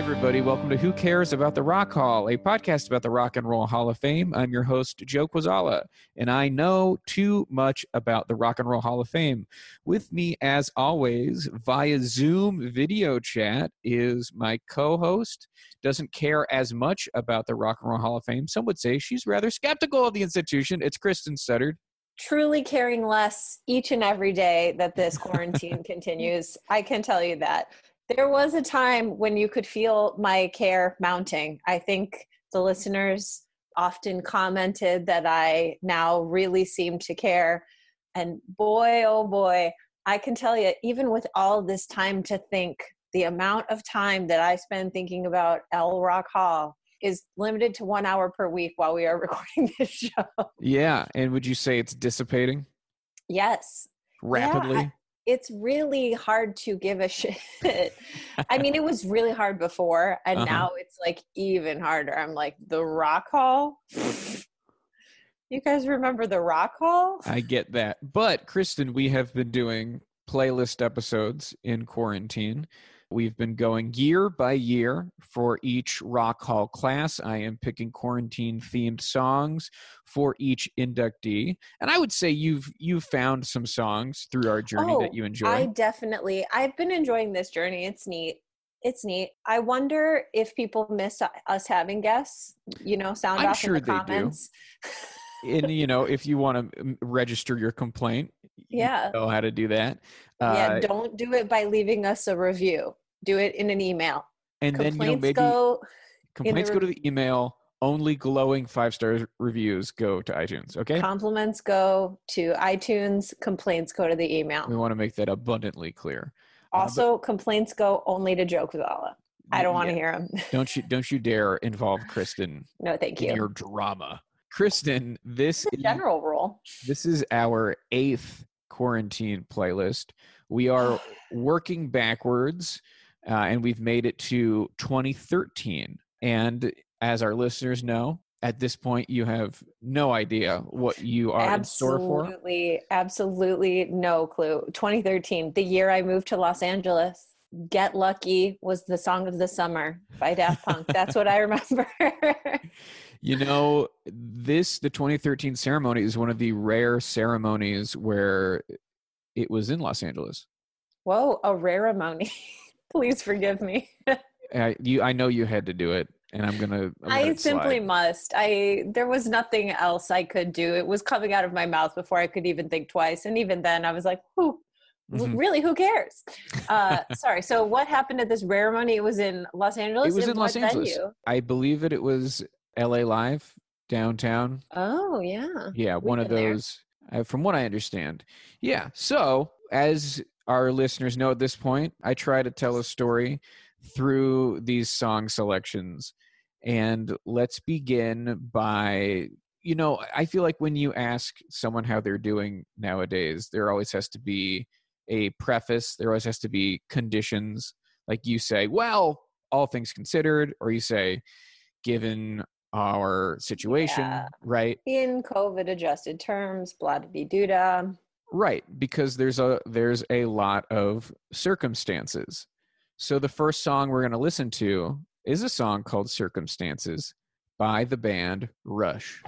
Everybody. Welcome to Who Cares About the Rock Hall, a podcast about the Rock and Roll Hall of Fame. I'm your host, Joe Kuzala, and I know too much about the Rock and Roll Hall of Fame. With me, as always, via Zoom video chat, is my co host. Doesn't care as much about the Rock and Roll Hall of Fame. Some would say she's rather skeptical of the institution. It's Kristen Studard. Truly caring less each and every day that this quarantine continues. I can tell you that. There was a time when you could feel my care mounting. I think the listeners often commented that I now really seem to care. And boy, oh boy, I can tell you, even with all this time to think, the amount of time that I spend thinking about L Rock Hall is limited to one hour per week while we are recording this show. Yeah. And would you say it's dissipating Yes. rapidly? Yeah, it's really hard to give a shit. I mean, it was really hard before, and Uh-huh. now it's like even harder. I'm like, the Rock Hall? You guys remember the Rock Hall? I get that. But Kristen, we have been doing playlist episodes in quarantine. We've been going year by year for each Rock Hall class. I am picking quarantine themed songs for each inductee. And I would say you've you've found some songs through our journey that oh, you enjoy. Oh, I definitely. I've been enjoying this journey. It's neat. It's neat. I wonder if people miss us having guests. You know, sound I'm off sure in the they do. comments. and you know, if you want to register your complaint, you Yeah. know how to do that. yeah, Uh, don't do it by leaving us a review. Do it in an email. and then you know Complaints maybe go. complaints go to the email. Only glowing five star reviews go to iTunes. Okay. Compliments go to iTunes. Complaints go to the email. We want to make that abundantly clear. Uh, but- Also, complaints go only to Joe Kuzala. I don't want to hear them. Don't you don't you dare involve Kristen no, thank in you. your drama. Kristen, this is, General rule. this is our eighth quarantine playlist. We are working backwards, uh, and we've made it to 2013. And as our listeners know, at this point, you have no idea what you are in store for. Absolutely, absolutely no clue. 2013, the year I moved to Los Angeles. Get Lucky was the song of the summer by Daft Punk. That's what I remember. You know, this the 2013 ceremony is one of the rare ceremonies where it was in Los Angeles. Whoa, a raremony. Please forgive me. I, you, I know you had to do it, and I'm gonna. I'm I gonna simply slide. must. I there was nothing else I could do. It was coming out of my mouth before I could even think twice, and even then, I was like, "Who? Mhm. Really? Who cares?" Uh, sorry. So, what happened at this ceremony? It was in Los Angeles. It was in Los Angeles. venue? I believe that it was L.A. Live downtown. Oh yeah. Yeah, one of those. Uh, from what I understand, yeah. So, as our listeners know at this point, I try to tell a story through these song selections, and let's begin by you know, I feel like when you ask someone how they're doing nowadays, there always has to be a preface, there always has to be conditions. Like you say, well, all things considered, or you say, given our situation, Yeah. right? In COVID adjusted terms, blah de doo da. Right, because there's a there's a lot of circumstances. So the first song we're going to listen to is a song called Circumstances by the band Rush.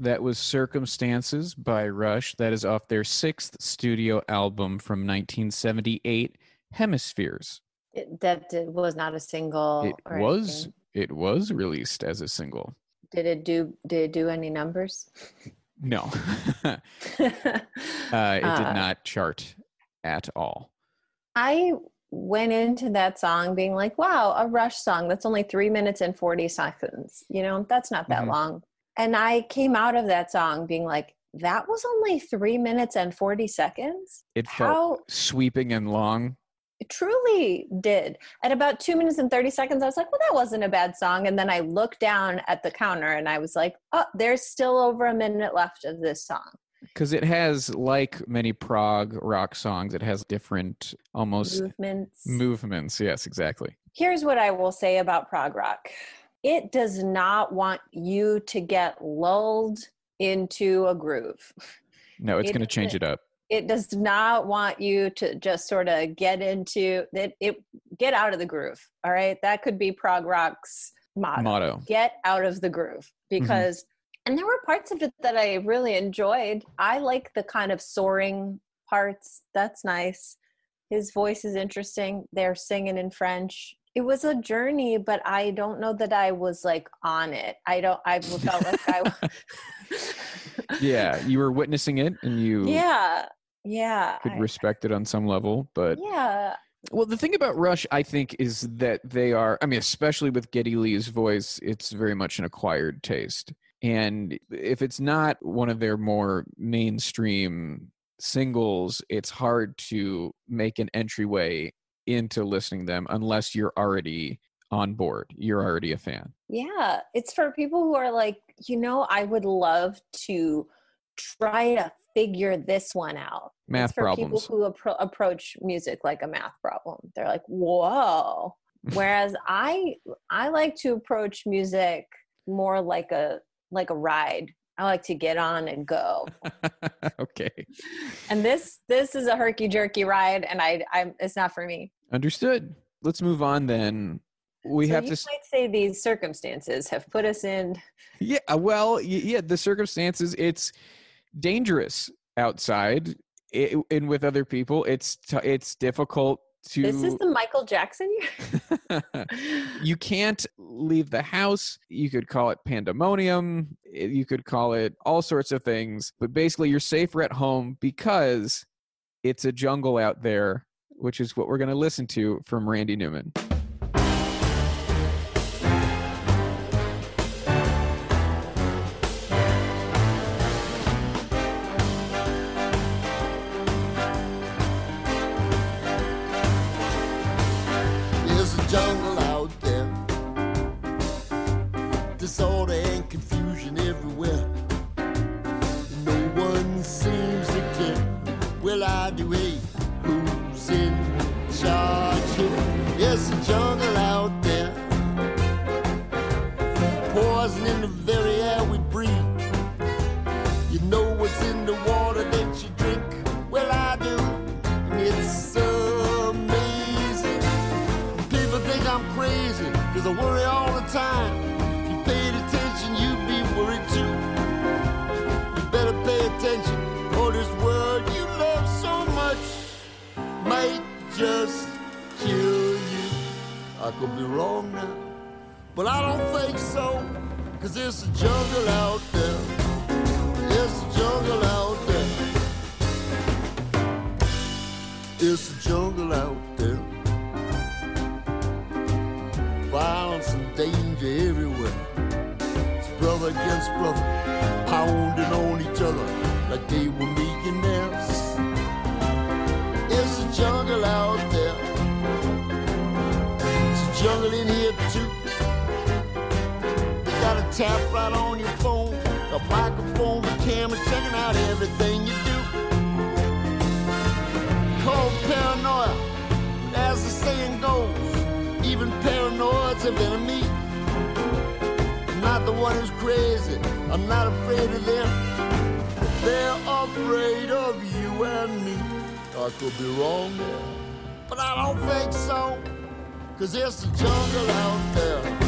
That was Circumstances by Rush. That is off their sixth studio album from 1978, Hemispheres. It, that did, was not a single. It was anything. it was released as a single. Did it do? Did it do any numbers? No, uh, it Uh, did not chart at all. I went into that song being like, wow, a Rush song that's only three minutes and 40 seconds. You know, that's not that Mhm. long. And I came out of that song being like, that was only three minutes and 40 seconds. It felt How sweeping and long. it truly did. At about two minutes and 30 seconds, I was like, well, that wasn't a bad song. And then I looked down at the counter and I was like, oh, there's still over a minute left of this song. because it has like many prog rock songs it has different almost movements. movements yes exactly Here's what I will say about prog rock it does not want you to get lulled into a groove. no it's It going to change it up It does not want you to just sort of get into it, it get out of the groove. All right. That could be prog rock's motto. motto Get out of the groove mm-hmm. because and there were parts of it that I really enjoyed. I like the kind of soaring parts. That's nice. His voice is interesting. They're singing in French. It was a journey, but I don't know that I was like on it. I don't. I felt like I. yeah you were witnessing it and you yeah. Yeah. could I- respect it on some level but yeah. Well, the thing about Rush, I think, is that they are, I mean, especially with Geddy Lee's voice, it's very much an acquired taste. And if it's not one of their more mainstream singles, it's hard to make an entryway into listening to them unless you're already on board. You're already a fan. Yeah, it's for people who are like, you know, I would love to try to figure this one out. Math it's for problems. people who appro- approach music like a math problem. They're like, whoa. Whereas I, I like to approach music more like a like a ride. I like to get on and go. okay. And this this is a herky jerky ride, and I, I'm it's not for me. Understood. Let's move on then. We so have to. might say these circumstances have put us in Yeah, uh, well, yeah, the circumstances, it's dangerous outside i and with other people. It's t- it's difficult to this is the Michael Jackson you can't leave the house. You could call it pandemonium. Eh, you could call it all sorts of things, but basically you're safer at home because it's a jungle out there, which is what we're going to listen to from Randy Newman. Jungle I don't think so. Cause there's a jungle out there.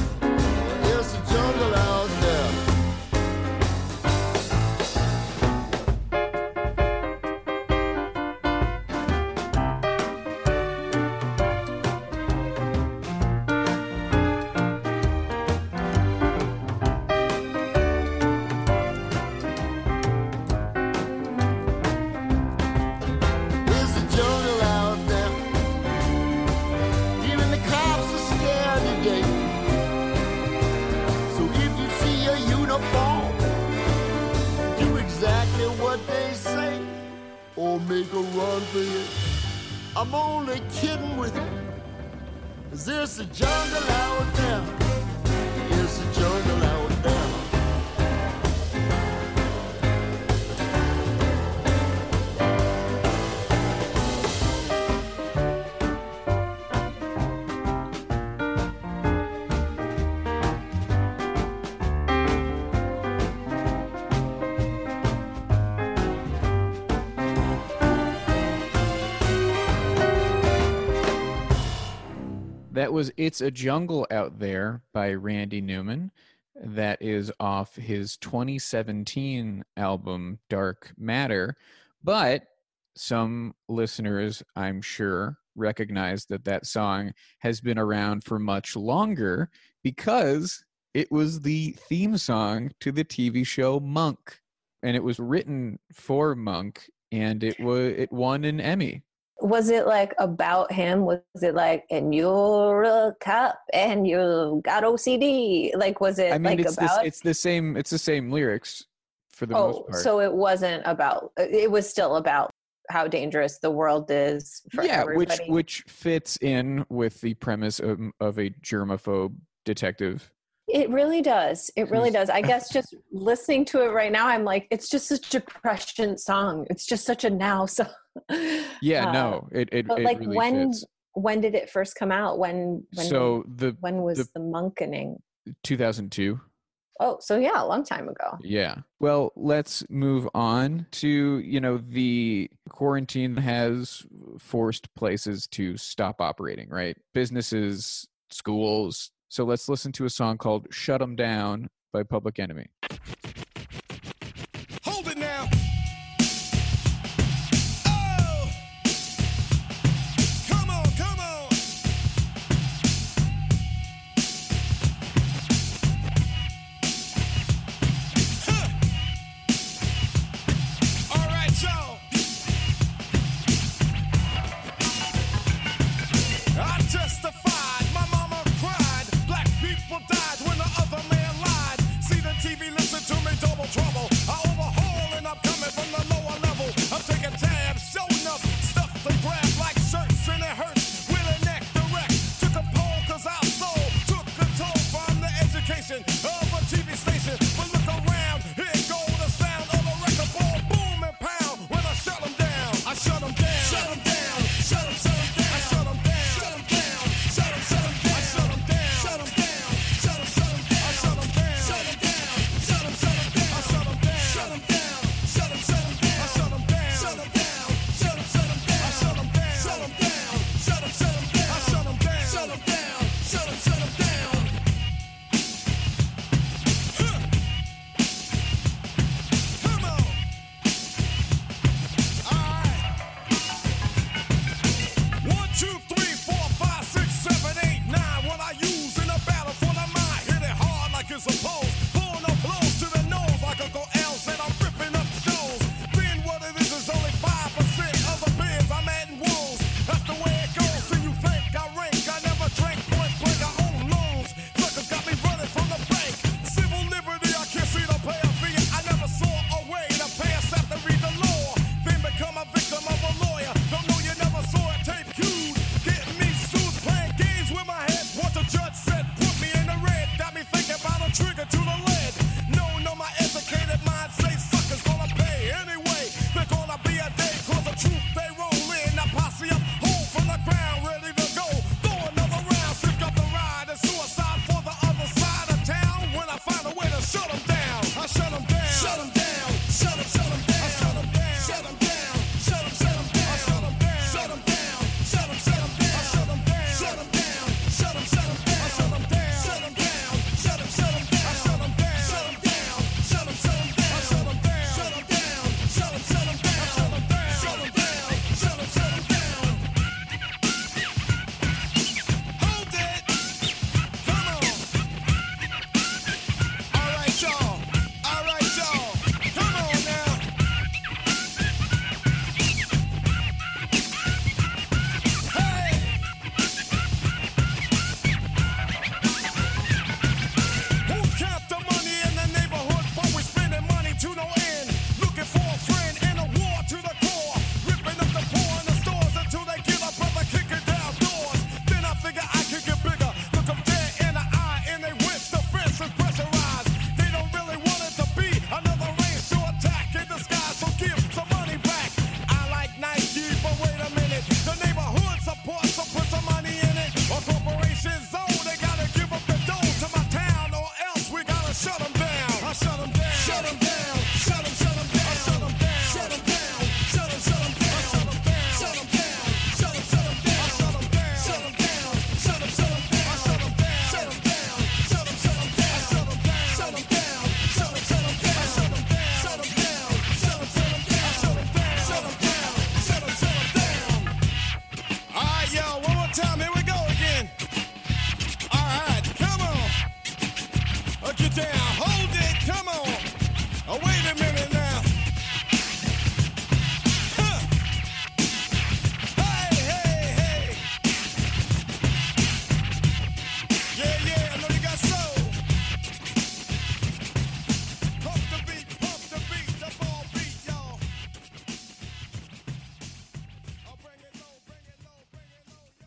Was It's a Jungle Out There by Randy Newman. That is off his 2017 album Dark Matter. But some listeners, I'm sure, recognize that that song has been around for much longer because it was the theme song to the TV show Monk. And it was written for Monk and it was it won an Emmy. Was it like about him? Was it like, and you're a cop and you got OCD? Like, was it I mean, like it's about? it's the same it's the same lyrics for the most oh, part. so it wasn't about. Uh, it was still about how dangerous the world is for yeah, which which fits in with the premise of, of a germaphobe detective. It really does. It really does. I guess just listening to it right now, I'm like, it's just such a depression song. It's just such a now song. Yeah, Uh, no, it it, But it like, really when fits. when did it first come out? When when So the when was the- the monkening? 2002. Oh, so yeah, a long time ago. Yeah. Well, let's move on to, you know, the quarantine has forced places to stop operating, right? Businesses, schools. So let's listen to a song called Shut 'em Down by Public Enemy.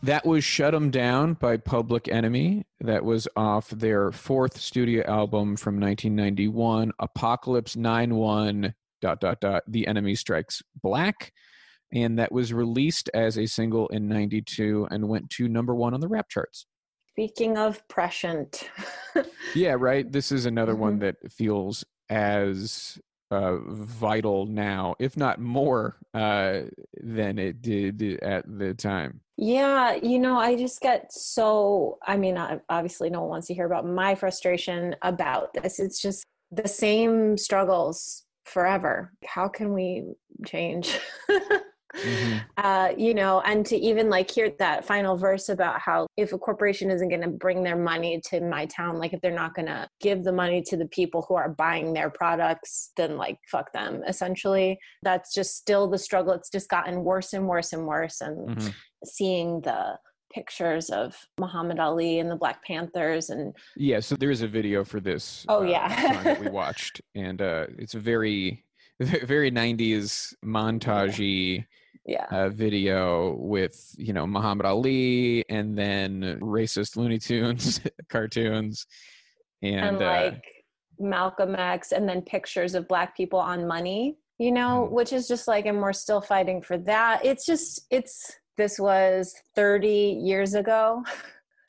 That was Shut 'em Down by Public Enemy. That was off their fourth studio album from 1991, Apocalypse 9-1, dot, dot, dot, The Enemy Strikes Black. And that was released as a single in 92 and went to number one on the rap charts. Speaking of prescient, Yeah, right. This is another one Mhm. that feels as uh, vital now, if not more, uh, than it did at the time. Yeah, you know, I just get so. I mean, obviously, no one wants to hear about my frustration about this. It's just the same struggles forever. How can we change? Mhm. uh, you know, and to even like hear that final verse about how if a corporation isn't going to bring their money to my town, like if they're not going to give the money to the people who are buying their products, then like fuck them, essentially. That's just still the struggle. It's just gotten worse and worse and worse. And Mhm. seeing the pictures of Muhammad Ali and the Black Panthers and Yeah, so there is a video for this. Oh, uh, yeah. that we watched, and uh, it's a very, very '90s montagey yeah. Uh, video with you know Muhammad Ali and then racist Looney Tunes cartoons, and, and uh, like Malcolm X, and then pictures of black people on money, you know, Mhm. which is just like, and we're still fighting for that. It's just, it's, this was 30 years ago,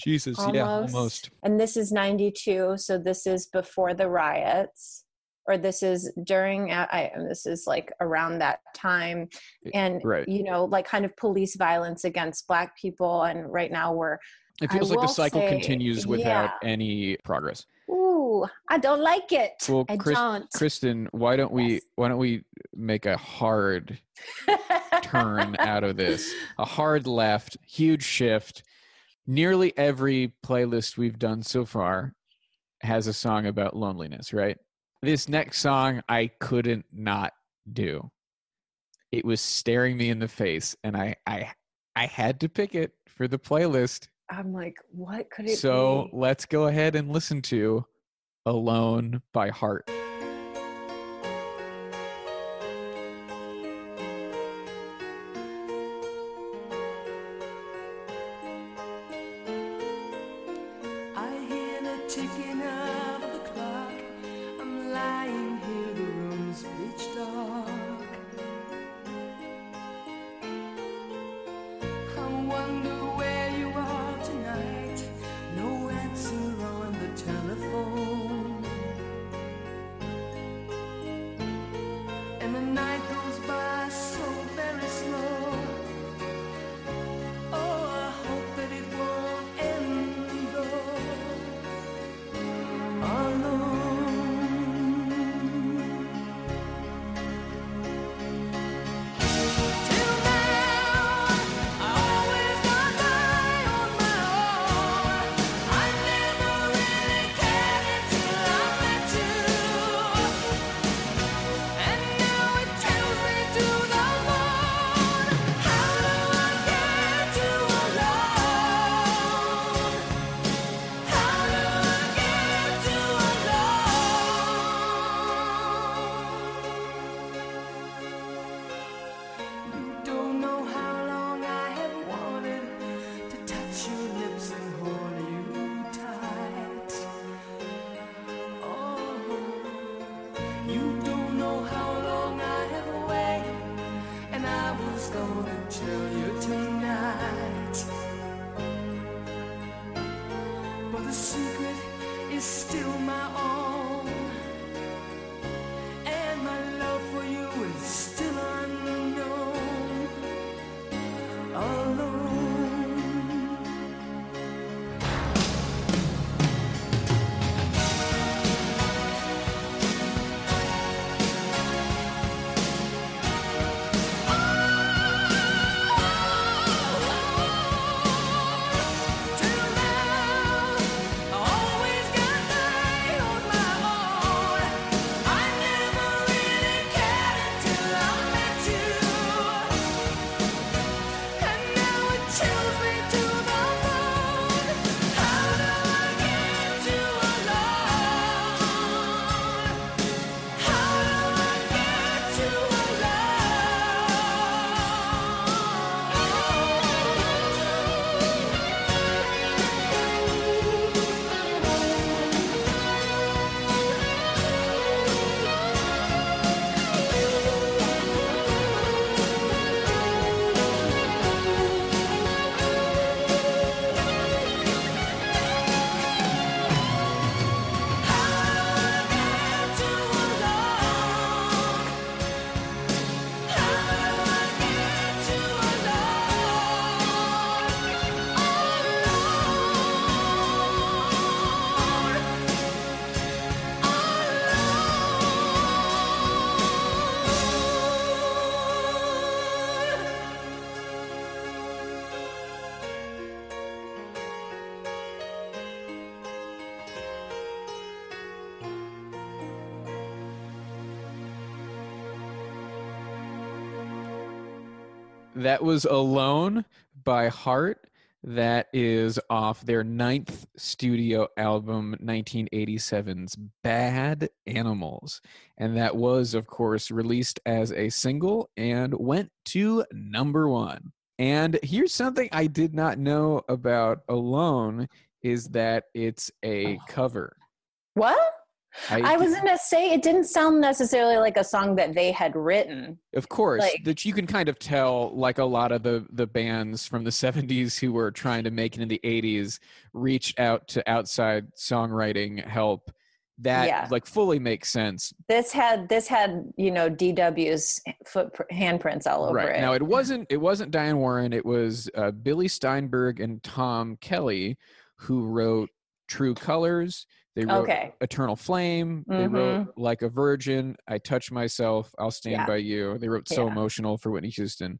Jesus, almost. yeah, almost. And this is 92. So this is before the riots. Or this is during, I, I- and this is like around that time, and right. you know, like kind of police violence against Black people. And right now we're It I feels like the cycle say, continues without yeah. any progress. Ooh, I don't like it. Well, I Chris- don't. Kristen, why don't we Yes. why don't we make a hard turn out of this? A hard left, huge shift. Nearly every playlist we've done so far has a song about loneliness, right? This next song I couldn't not do. It was staring me in the face and I I I had to pick it for the playlist. I'm like, what could it be? So be? let's go ahead and listen to Alone by Heart. That was Alone by Heart. That is off their ninth studio album, 1987's Bad Animals. And that was, of course, released as a single and went to number one. And here's something I did not know about Alone is that it's a oh. cover. What? I, I was gonna say it didn't sound necessarily like a song that they had written. Of course, Like- that you can kind of tell, like a lot of the the bands from the '70s who were trying to make it in the '80s, reached out to outside songwriting help. That Yeah. like fully makes sense, This had this had you know DW's foot handprints all over right? it. Now it wasn't it wasn't Diane Warren. It was uh, Billy Steinberg and Tom Kelly who wrote True Colors. They wrote okay. Eternal Flame. Mm-hmm. They wrote mm-hmm. Like a Virgin, I Touch Myself, I'll Stand yeah. By You. They wrote So yeah. Emotional for Whitney Houston.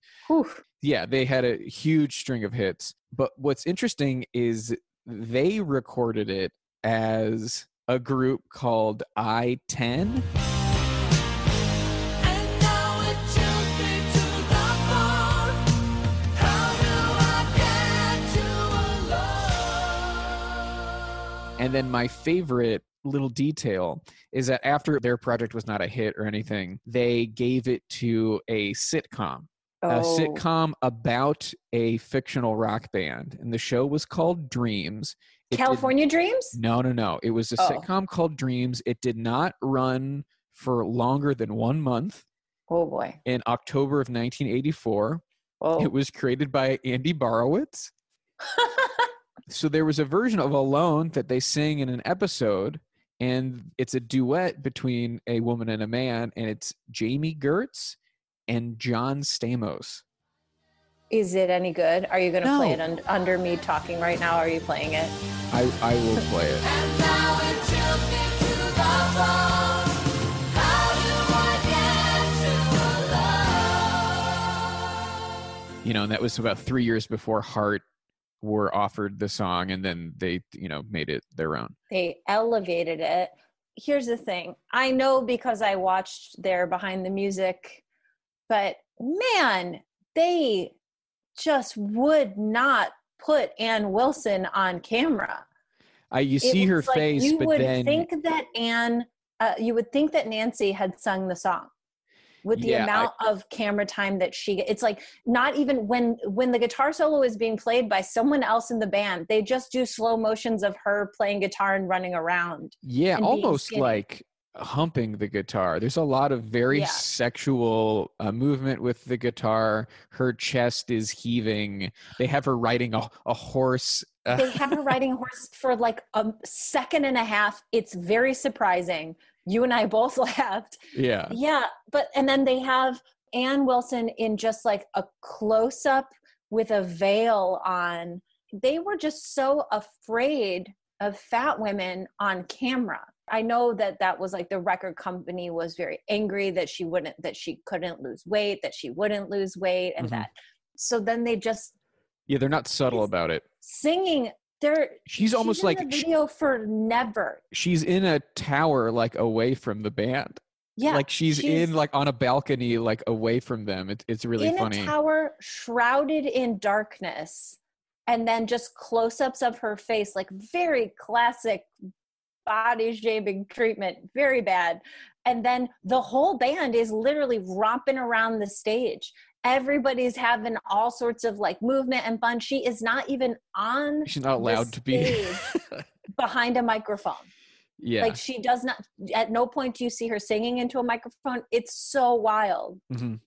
Yeah, they had a huge string of hits. But what's interesting is they recorded it as a group called i-Ten. And then my favorite little detail is that after their project was not a hit or anything they gave it to a sitcom a Oh. sitcom about a fictional rock band and the show was called dreams It did- California Dreams? No, no, no. It was a Oh. sitcom called Dreams. It did not run for longer than one month. Oh boy. In October of 1984, Oh. it was created by Andy Borowitz. so there was a version of Alone that they sing in an episode, and it's a duet between a woman and a man, and it's Jami Gertz and John Stamos. Is it any good? Are you going to play it un- under me talking right now? Are you playing it? I, I will play it. And now it me to the bone. How do I get you alone? You know, and that was about three years before Heart were offered the song, and then they, you know, made it their own. They elevated it. Here's the thing I know because I watched their behind the music, but man, they just would not put Ann Wilson on camera. I you see her like face, you but would then think that Ann, uh, you would think that Nancy had sung the song with the Yeah, I- amount of camera time that she. It's like not even when when the guitar solo is being played by someone else in the band, they just do slow motions of her playing guitar and running around. yeah, almost like humping the guitar. There's a lot of very Yeah. sexual uh, movement with the guitar. Her chest is heaving. They have her riding a, a horse. They have her riding a horse for like a second and a half. It's very surprising. You and I both laughed. yeah. Yeah, but and then they have Ann Wilson in just like a close up with a veil on. They were just so afraid of fat women on camera. I know that that was like the record company was very angry that she wouldn't that she couldn't lose weight, that she wouldn't lose weight and Mhm. that so then they just Yeah, they're not subtle about it. singing they're She's almost in like video for never. she's in a tower, like away from the band. Yeah. like she's, in like on a balcony, like away from them. It, it's really in funny. a tower shrouded in darkness and then just close-ups of her face like very classic body shaming treatment very bad and then the whole band is literally romping around the stage everybody's having all sorts of like movement and fun she is not even on She's not allowed to be. behind a microphone yeah. like she does not at no point do you see her singing into a microphone it's so wild Mhm.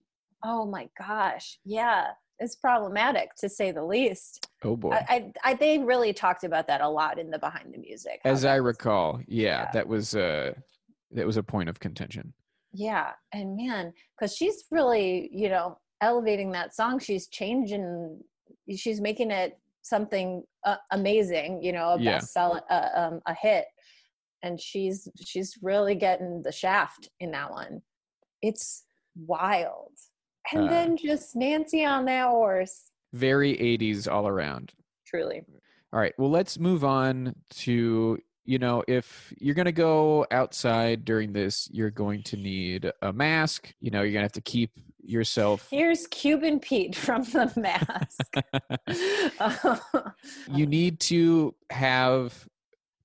Oh my gosh. Yeah. It's problematic to say the least. Oh boy. I, I, I they really talked about that a lot in the behind the music. As I was- recall, yeah, Yeah. that was uh that was a point of contention. Yeah. And man, because she's really, you know, elevating that song. She's changing, she's making it something uh, amazing, you know, a Yeah. best sell, uh, um, a hit. And she's, she's really getting the shaft in that one. It's wild. And Uh, then just Nancy on that horse. Very 80s all around. Truly. All right. Well, let's move on to, you know, if you're going to go outside during this, you're going to need a mask. You know, you're going to have to keep yourself Here's Cuban Pete from The Mask. you need to have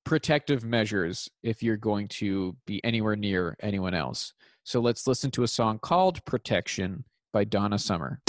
protective measures if you're going to be anywhere near anyone else. So let's listen to a song called Protection by Donna Summer.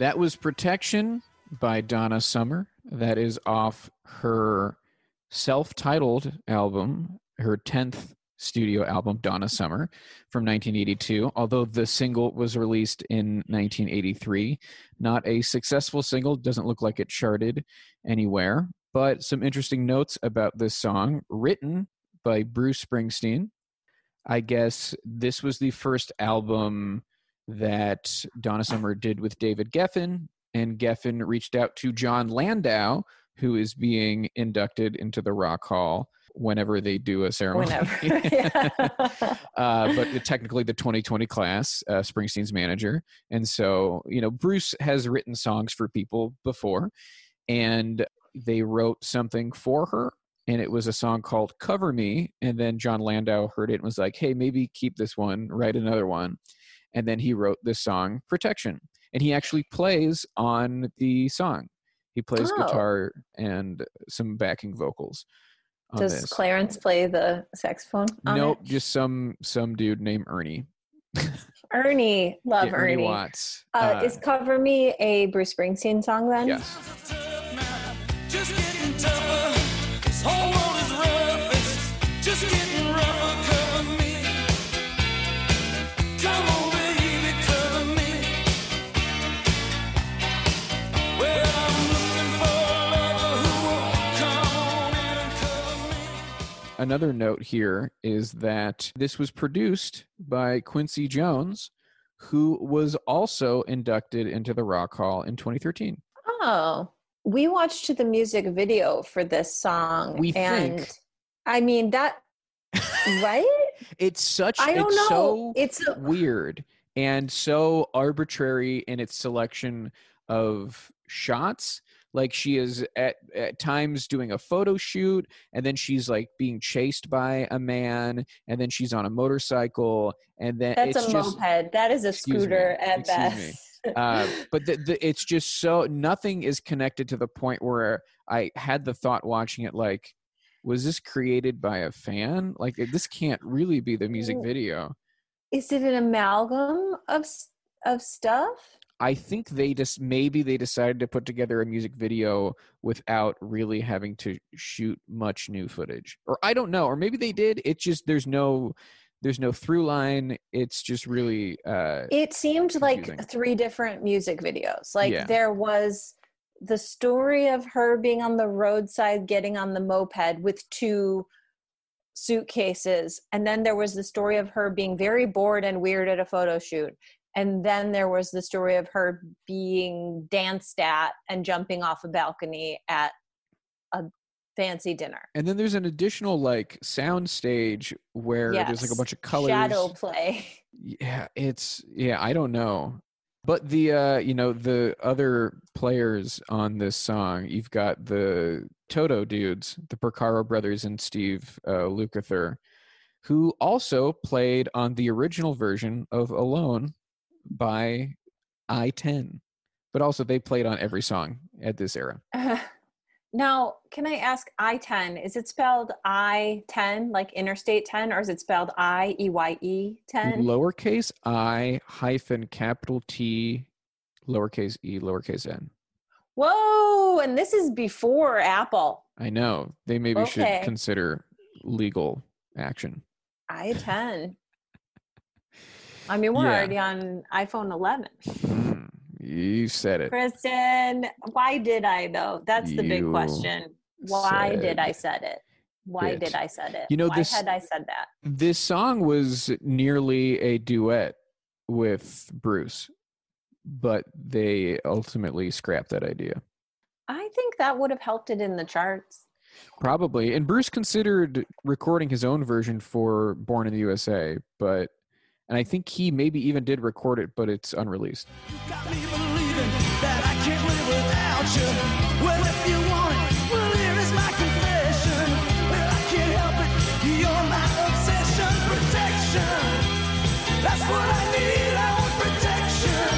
That was Protection by Donna Summer. That is off her self titled album, her 10th studio album, Donna Summer, from 1982. Although the single was released in 1983. Not a successful single, doesn't look like it charted anywhere. But some interesting notes about this song written by Bruce Springsteen. I guess this was the first album that Donna Summer did with David Geffen, and Geffen reached out to Jon Landau, who is being inducted into the Rock Hall whenever they do a ceremony. Whenever. Yeah. uh, but technically, the 2020 class, uh, Springsteen's manager, and so you know Bruce has written songs for people before, and they wrote something for her. And it was a song called Cover Me. And then Jon Landau heard it and was like, hey, maybe keep this one, write another one and then he wrote this song protection and he actually plays on the song he plays Oh. guitar and some backing vocals on Does this. Clarence play the saxophone? on nope it? just some some dude named ernie Ernie, love Yeah, Ernie. Watts. Uh, is Cover Me a Bruce Springsteen song then? yes. Another note here is that this was produced by Quincy Jones, who was also inducted into the Rock Hall in 2013. Oh, we watched the music video for this song. We and think- I mean that, right? It's such I don't it's know. so it's a, weird and so arbitrary in its selection of shots like she is at, at times doing a photo shoot and then she's like being chased by a man and then she's on a motorcycle and then that's it's a just moped. That is a Excuse me. scooter at best. uh, but the, the, it's just so nothing is connected to the point where I had the thought watching it like, was this created by a fan? Like this can't really be the music video. is it an amalgam of of stuff? I think they just maybe they decided to put together a music video without really having to shoot much new footage, or I don't know, or maybe they did. It's just there's no there's no through line. It's just really uh, It seemed like three different music videos. Like Yeah. there was the story of her being on the roadside getting on the moped with two suitcases and then there was the story of her being very bored and weird at a photo shoot and then there was the story of her being danced at and jumping off a balcony at a fancy dinner. And then there's an additional like sound stage where there's like a bunch of colors. shadow play. Yeah it's yeah i don't know. But the uh you know the other players on this song you've got the toto dudes the porcaro brothers and steve uh lukather who also played on the original version of alone by i-Ten but also they played on every song at this era now, can I ask I 10? Is it spelled I 10, like Interstate 10, or is it spelled I E Y E 10? lowercase i hyphen capital t lowercase e lowercase n Whoa, and this is before Apple. I know. They maybe Okay. should consider legal action. I 10. I mean, we're Yeah. already on iPhone 11. Hmm, you said it. Kristen, why did I though? That's the big question. Why did I said it? Why it. did I said it? You know, why this- had I said that? This song was nearly a duet with Bruce, but they ultimately scrapped that idea. I think that would have helped it in the charts. Probably. And Bruce considered recording his own version for Born in the USA, but and I think he maybe even did record it, but it's unreleased. Got me believing that I can't live without you. Well, if you want it, well, here is my confession. Well, I can't help it. You're my obsession, protection. That's what I need. I want protection,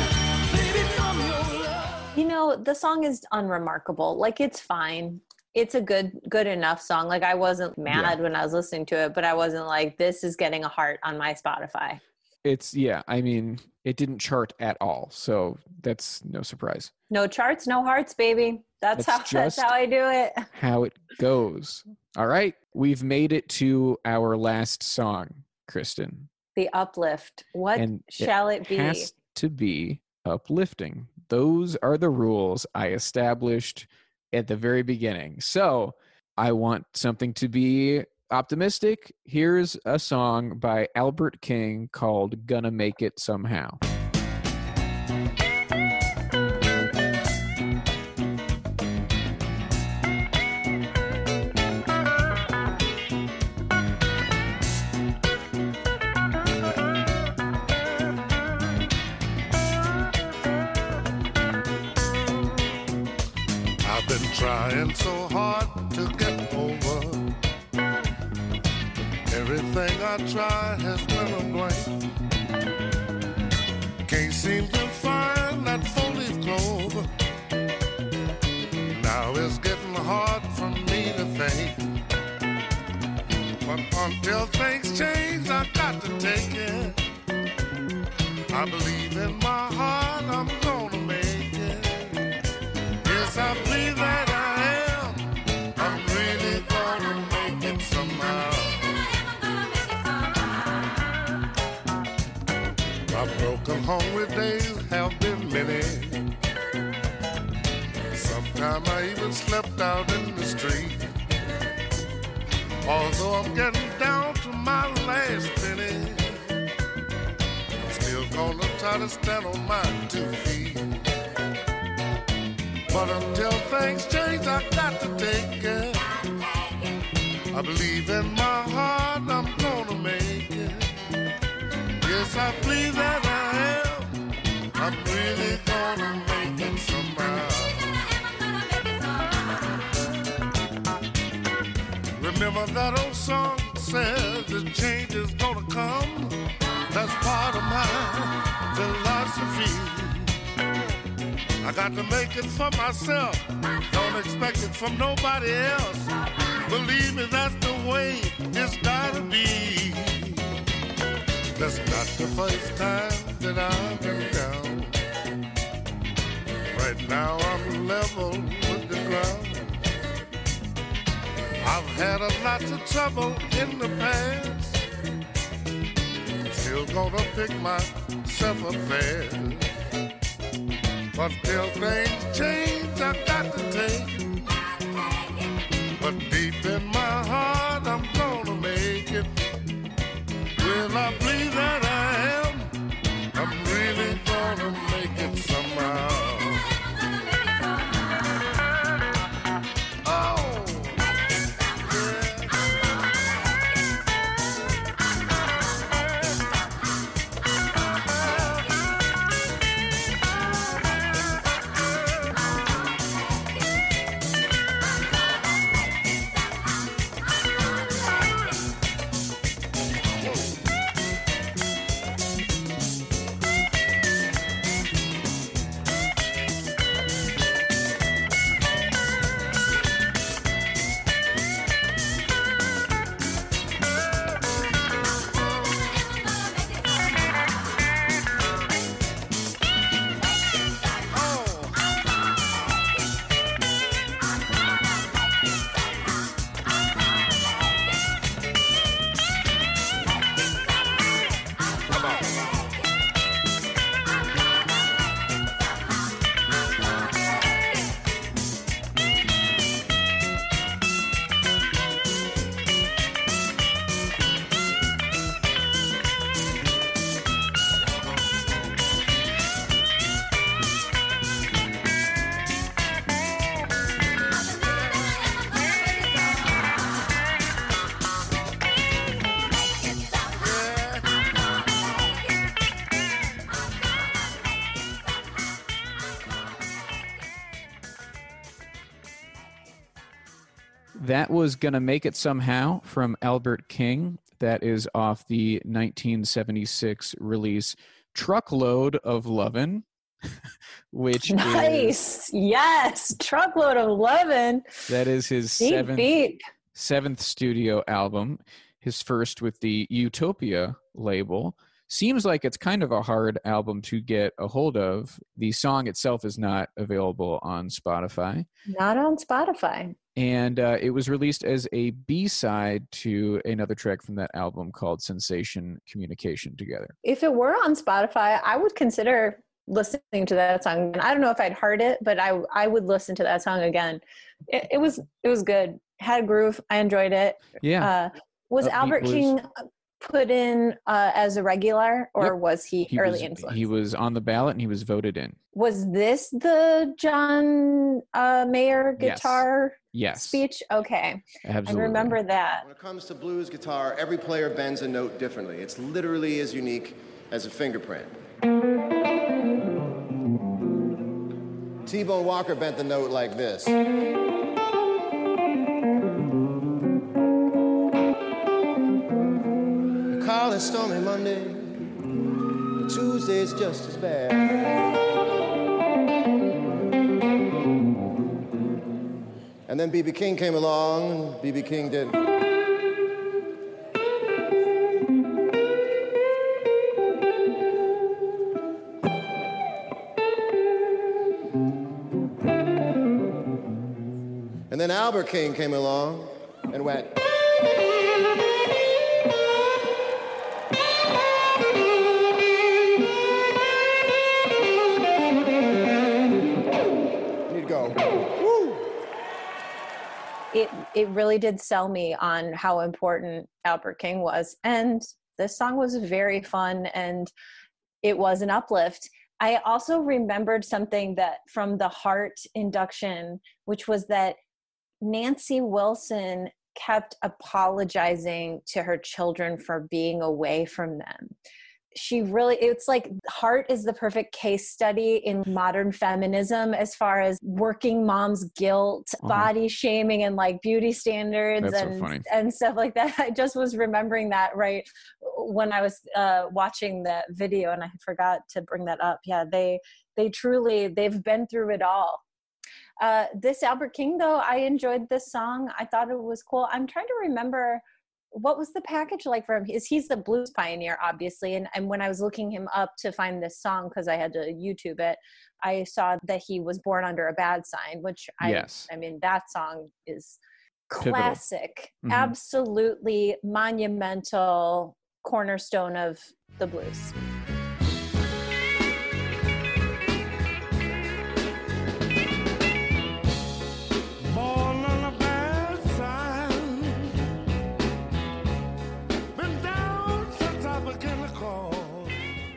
baby, from your love. You know, the song is unremarkable. Like it's fine. It's a good good enough song. Like I wasn't mad when I was listening to it, but I wasn't like this is getting a heart on my Spotify. It's yeah, I mean, it didn't chart at all, so that's no surprise. No charts, no hearts, baby. That's, That's how that's how I do it. How it goes. All right, we've made it to our last song, Kristen. The uplift. What And it shall it be? Has to be uplifting. Those are the rules I established at the very beginning. So, I want something to be optimistic. Here's a song by Albert King called Gonna Make It Somehow. I've been trying so Try has been a blank. Can't seem to find that four-leaf clover. Now it's getting hard for me to think. But until things change, I got to take it. I believe in my heart I'm gonna make it. Yes, I believe that out in the street. Although I'm getting down to my last penny, I'm still gonna try to stand on my two feet. But until things change, I got to take it. I believe in my heart I'm gonna make it. Yes, I believe that I am. I'm really gonna make it somehow. Remember that old song says the change is gonna come? That's part of my philosophy. I got to make it for myself. Don't expect it from nobody else. Believe me, that's the way it's gotta be. That's not the first time that I've been down. Right now I'm level with the ground. I've had a lot of trouble in the past. Still gonna pick myself up fast. But till things change, I've got to take. But deep That was Gonna Make It Somehow from Albert King. That is off the 1976 release Truckload of Lovin', which is, Nice. Yes. Truckload of lovin'. that is his seventh, seventh studio album, his first with the Utopia label. Seems like it's kind of a hard album to get a hold of. The song itself is not available on Spotify. Not on Spotify. and uh, it was released as a b-side to another track from that album called sensation communication together If it were on Spotify, I would consider listening to that song. I don't know if I'd heard it, but I I would listen to that song again. It, it was it was good. Had a groove. I enjoyed it. yeah Uh, was Upbeat Albert blues. King put in uh, as a regular, or Yep. was he, he early was, influence? he was on the ballot and he was voted in was this the John uh, Mayer Yes. guitar yes speech? Okay, absolutely I remember that. When it comes to blues guitar, every player bends a note differently. It's literally as unique as a fingerprint. T-Bone Walker bent the note like this. call it stormy Monday, but Tuesday's just as bad. And then B.B. King came along, and B.B. King did. And then Albert King came along and went. It really did sell me on how important Albert King was. And this song was very fun and it was an uplift. I also remembered something that from the Heart induction which was that Nancy Wilson kept apologizing to her children for being away from them she really it's like heart is the perfect case study in modern feminism as far as working moms guilt Uh-huh. body shaming and like beauty standards That's so and funny. and stuff like that. I just was remembering that right when i was uh watching the video and i forgot to bring that up. Yeah they they truly they've been through it all. Uh this albert king though i enjoyed this song. I thought it was cool. I'm trying to remember what was the package like for him? Is he's the blues pioneer, obviously, and and when I was looking him up to find this song because I had to YouTube it, I saw that he was born under a bad sign, which I Yes. I mean that song is classic, Mhm. absolutely monumental cornerstone of the blues.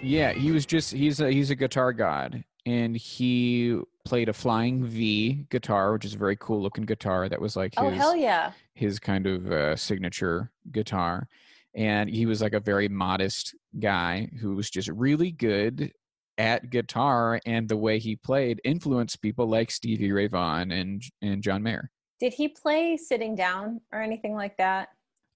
Yeah, he was just he's a he's a guitar god and he played a flying V guitar, which is a very cool looking guitar that was like his Oh hell yeah! his kind of uh, signature guitar. And he was like a very modest guy who was just really good at guitar and the way he played influenced people like Stevie Ray Vaughan and and John Mayer. Did he play sitting down or anything like that?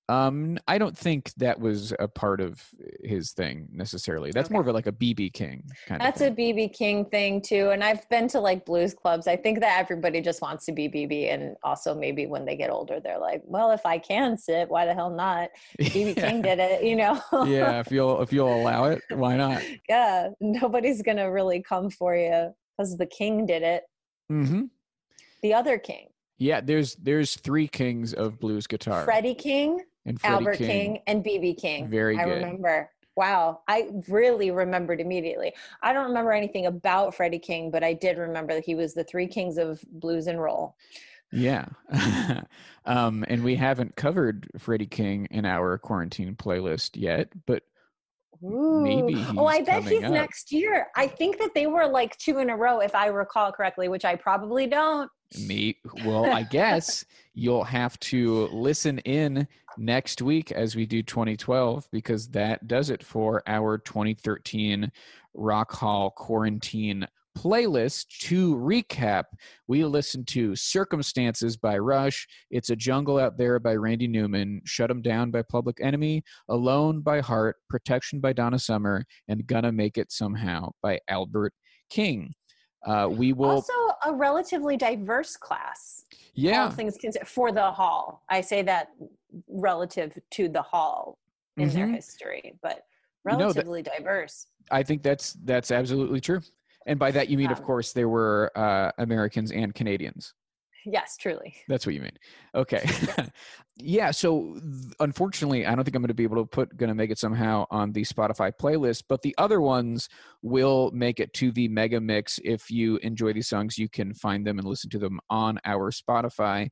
Um, I don't think that was a part of his thing necessarily. That's more of a, like a BB King kind That's a BB King thing too. And I've been to like blues clubs. I think that everybody just wants to be BB. And also maybe when they get older, they're like, well, if I can sit, why the hell not? BB King did it, you know? yeah, if you'll if you'll allow it, why not? yeah. Nobody's going to really come for you because the king did it. Mm-hmm. The other king, Yeah, there's there's three kings of blues guitar. Freddie King, and Freddie Albert King. and BB King. Very I good. remember. Wow. I really remembered immediately. I don't remember anything about Freddie King, but I did remember that he was the three kings of blues and roll. Yeah. um, and we haven't covered Freddie King in our quarantine playlist yet, but Ooh. maybe oh, I bet he's up. next year. I think that they were like two in a row, if I recall correctly, which I probably don't. Me, well, I guess you'll have to listen in next week as we do 2012 because that does it for our 2013 Rock Hall quarantine playlist. To recap, we listened to Circumstances by Rush, It's a Jungle Out There by Randy Newman, Shut 'em Down by Public Enemy, Alone by Heart, Protection by Donna Summer, and Gonna Make It Somehow by Albert King. Uh, we will, Also, a relatively diverse class. yeah. Things considered, for the hall. I say that relative to the hall in their Mhm. history, but You know that- relatively diverse. I think that's that's absolutely true. And by that you mean, of Um, course, there were uh, Americans and Canadians. Yes, truly. That's what you mean. Okay. yeah. So th- unfortunately, I don't think I'm going to be able to put "Gonna Make It Somehow" on the Spotify playlist, but the other ones will make it to the mega mix. If you enjoy these songs, you can find them and listen to them on our Spotify.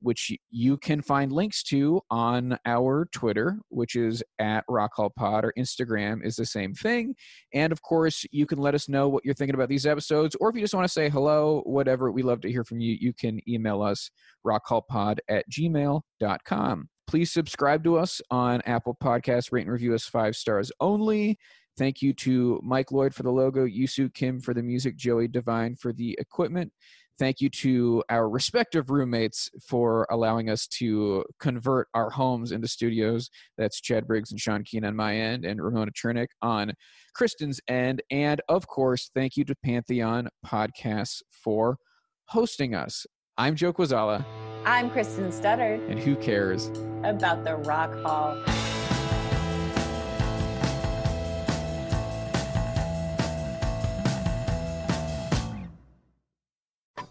Which you can find links to on our Twitter, which is at Rock Hall Pod, or Instagram is the same thing. And of course, you can let us know what you're thinking about these episodes, or if you just want to say hello, whatever, we love to hear from you. You can email us rockhallpod at gmail.com. Please subscribe to us on Apple Podcasts, rate and review us five stars only. Thank you to Mike Lloyd for the logo, Yusu Kim for the music, Joey Devine for the equipment. Thank you to our respective roommates for allowing us to convert our homes into studios. That's Chad Briggs and Sean Keen on my end, and Ramona Chernick on Kristen's end. And of course, thank you to Pantheon Podcasts for hosting us. I'm Joe Kuzala, I'm Kristen Studard and who cares? about the Rock Hall.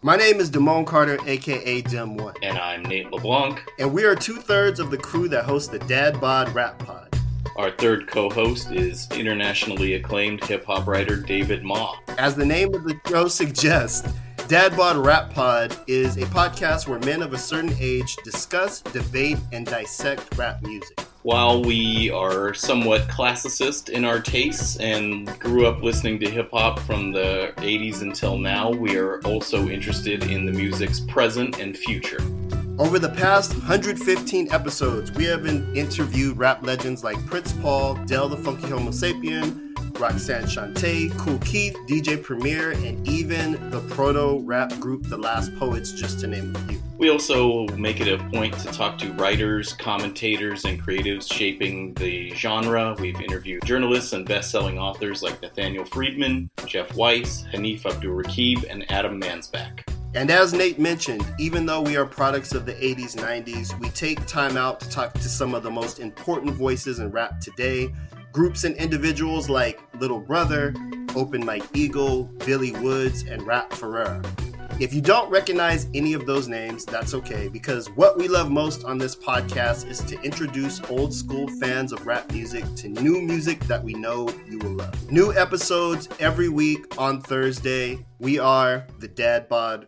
My name is Damone Carter, aka Dem One. And I'm Nate LeBlanc. And we are two thirds of the crew that hosts the Dad Bod Rap Pod. Our third co host is internationally acclaimed hip hop writer David Ma. As the name of the show suggests, Dad Bod Rap Pod is a podcast where men of a certain age discuss, debate, and dissect rap music. While we are somewhat classicist in our tastes and grew up listening to hip hop from the 80s until now, we are also interested in the music's present and future. Over the past 115 episodes, we have interviewed rap legends like Prince Paul, Del the Funky Homosapien, Roxanne Shante, Kool Keith, DJ Premier, and even the proto rap group The Last Poets, just to name a few. We also make it a point to talk to writers, commentators, and creatives shaping the genre. We've interviewed journalists and best selling authors like Nathaniel Friedman, Jeff Weiss, Hanif Abdurraqib, and Adam Mansbach. And as Nate mentioned, even though we are products of the 80s, 90s, we take time out to talk to some of the most important voices in rap today. Groups and individuals like Little Brother, Open Mike Eagle, Billy Woods, and Rap Ferreira. If you don't recognize any of those names, that's okay, because what we love most on this podcast is to introduce old school fans of rap music to new music that we know you will love. New episodes every week on Thursday. We are the Dad Bod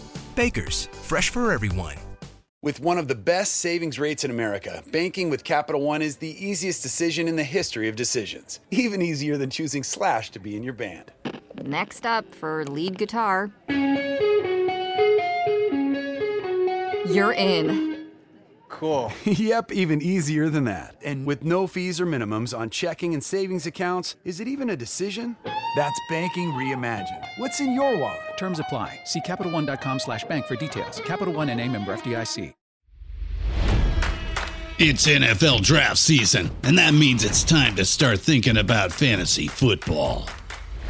Baker's, fresh for everyone. With one of the best savings rates in America, banking with Capital One is the easiest decision in the history of decisions. Even easier than choosing Slash to be in your band. Next up for lead guitar. You're in. Cool. yep, even easier than that. And with no fees or minimums on checking and savings accounts, is it even a decision? That's banking reimagined. What's in your wallet? Terms apply. See CapitalOne.com slash bank for details. Capital One and a member FDIC. It's NFL draft season, and that means it's time to start thinking about fantasy football.